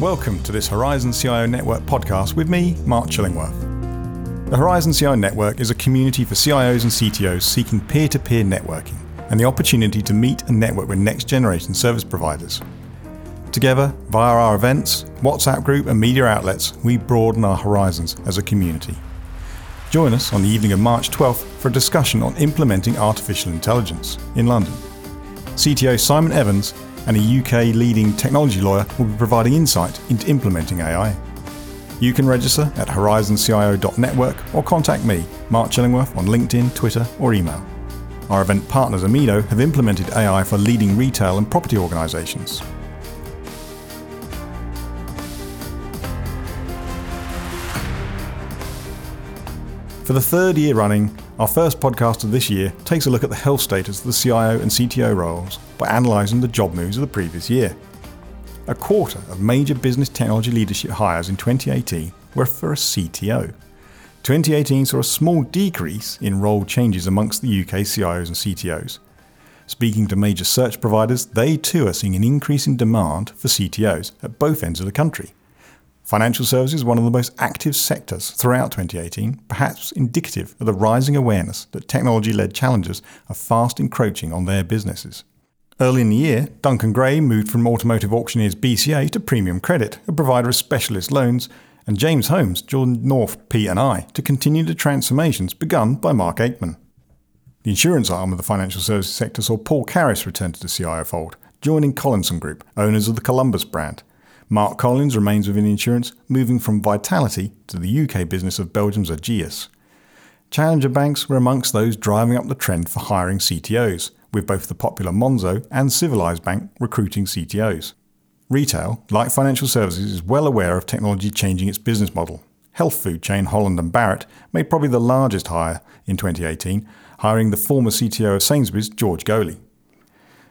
Welcome to this Horizon CIO Network podcast with me, Mark Chillingworth. The Horizon CIO Network is a community for CIOs and CTOs seeking peer to peer networking and the opportunity to meet and network with next generation service providers. Together, via our events, WhatsApp group, and media outlets, we broaden our horizons as a community. Join us on the evening of March 12th for a discussion on implementing artificial intelligence in London. CTO Simon Evans and a UK leading technology lawyer will be providing insight into implementing AI. You can register at horizoncio.network or contact me, Mark Chillingworth, on LinkedIn, Twitter, or email. Our event partners Amido have implemented AI for leading retail and property organisations. For the third year running, our first podcast of this year takes a look at the health status of the CIO and CTO roles by analysing the job moves of the previous year. A quarter of major business technology leadership hires in 2018 were for a CTO. 2018 saw a small decrease in role changes amongst the UK CIOs and CTOs. Speaking to major search providers, they too are seeing an increase in demand for CTOs at both ends of the country. Financial services is one of the most active sectors throughout 2018, perhaps indicative of the rising awareness that technology led challenges are fast encroaching on their businesses. Early in the year, Duncan Gray moved from automotive auctioneers BCA to Premium Credit, a provider of specialist loans, and James Holmes joined North P&I to continue the transformations begun by Mark Aikman. The insurance arm of the financial services sector saw Paul Carris return to the CIO fold, joining Collinson Group, owners of the Columbus brand, Mark Collins remains within insurance, moving from Vitality to the UK business of Belgium's Ageas. Challenger banks were amongst those driving up the trend for hiring CTOs, with both the popular Monzo and Civilised Bank recruiting CTOs. Retail, like financial services, is well aware of technology changing its business model. Health food chain Holland and Barrett made probably the largest hire in 2018, hiring the former CTO of Sainsbury's, George Goley.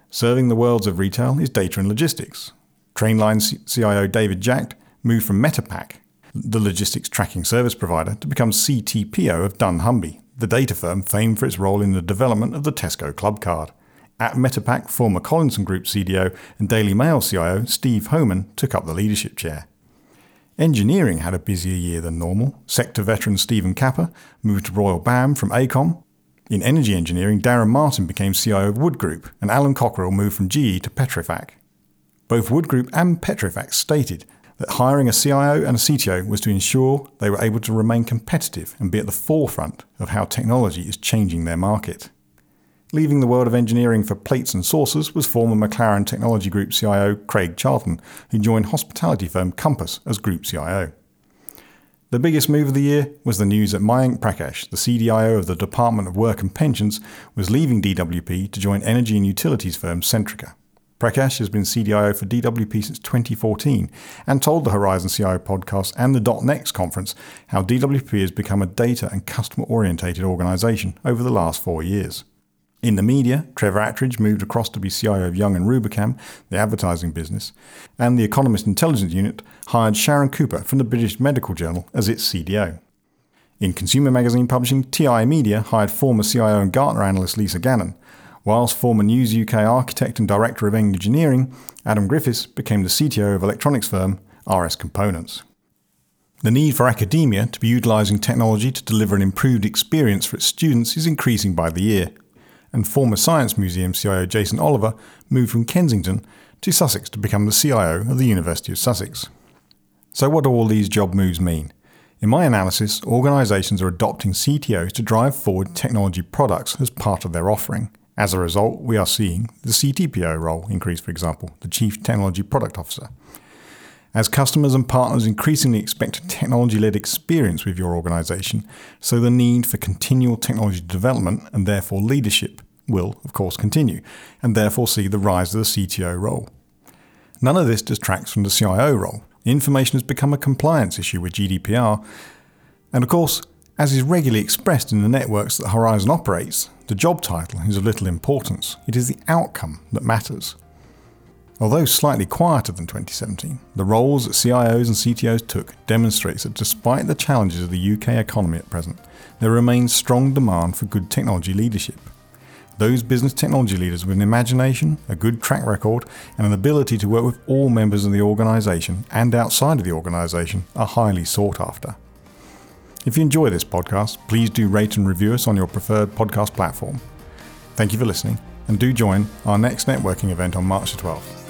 Serving the worlds of retail is data and logistics. Trainline CIO David Jack moved from Metapack, the logistics tracking service provider, to become CTPO of Dunnhumby, the data firm famed for its role in the development of the Tesco Clubcard. At Metapack, former Collinson Group CDO and Daily Mail CIO Steve Homan took up the leadership chair. Engineering had a busier year than normal. Sector veteran Stephen Capper moved to Royal BAM from AECOM. In energy engineering, Darren Martin became CIO of Wood Group, and Alan Cockrell moved from GE to Petrofac. Both Wood Group and Petrofac stated that hiring a CIO and a CTO was to ensure they were able to remain competitive and be at the forefront of how technology is changing their market. Leaving the world of engineering for plates and saucers was former McLaren Technology Group CIO Craig Charlton, who joined hospitality firm Compass as Group CIO. The biggest move of the year was the news that Mayank Prakash, the CDIO of the Department of Work and Pensions, was leaving DWP to join energy and utilities firm Centrica. Prakash has been CDIO for DWP since 2014 and told the Horizon CIO podcast and the .next conference how DWP has become a data and customer orientated organisation over the last four years. In the media, Trevor Attridge moved across to be CIO of Young and Rubicam, the advertising business, and the Economist Intelligence Unit hired Sharon Cooper from the British Medical Journal as its CDO. In consumer magazine publishing, TI Media hired former CIO and Gartner analyst Lisa Gannon, whilst former News UK architect and director of engineering, Adam Griffiths became the CTO of electronics firm RS Components. The need for academia to be utilising technology to deliver an improved experience for its students is increasing by the year, and former Science Museum CIO Jason Oliver moved from Kensington to Sussex to become the CIO of the University of Sussex. So, what do all these job moves mean? In my analysis, organisations are adopting CTOs to drive forward technology products as part of their offering. As a result, we are seeing the CTPO role increase, for example, the Chief Technology Product Officer. As customers and partners increasingly expect a technology led experience with your organization, so the need for continual technology development and therefore leadership will, of course, continue, and therefore see the rise of the CTO role. None of this distracts from the CIO role. Information has become a compliance issue with GDPR, and of course, as is regularly expressed in the networks that Horizon operates, the job title is of little importance. It is the outcome that matters. Although slightly quieter than 2017, the roles that CIOs and CTOs took demonstrates that despite the challenges of the UK economy at present, there remains strong demand for good technology leadership. Those business technology leaders with an imagination, a good track record, and an ability to work with all members of the organisation and outside of the organisation are highly sought after. If you enjoy this podcast, please do rate and review us on your preferred podcast platform. Thank you for listening, and do join our next networking event on March the 12th.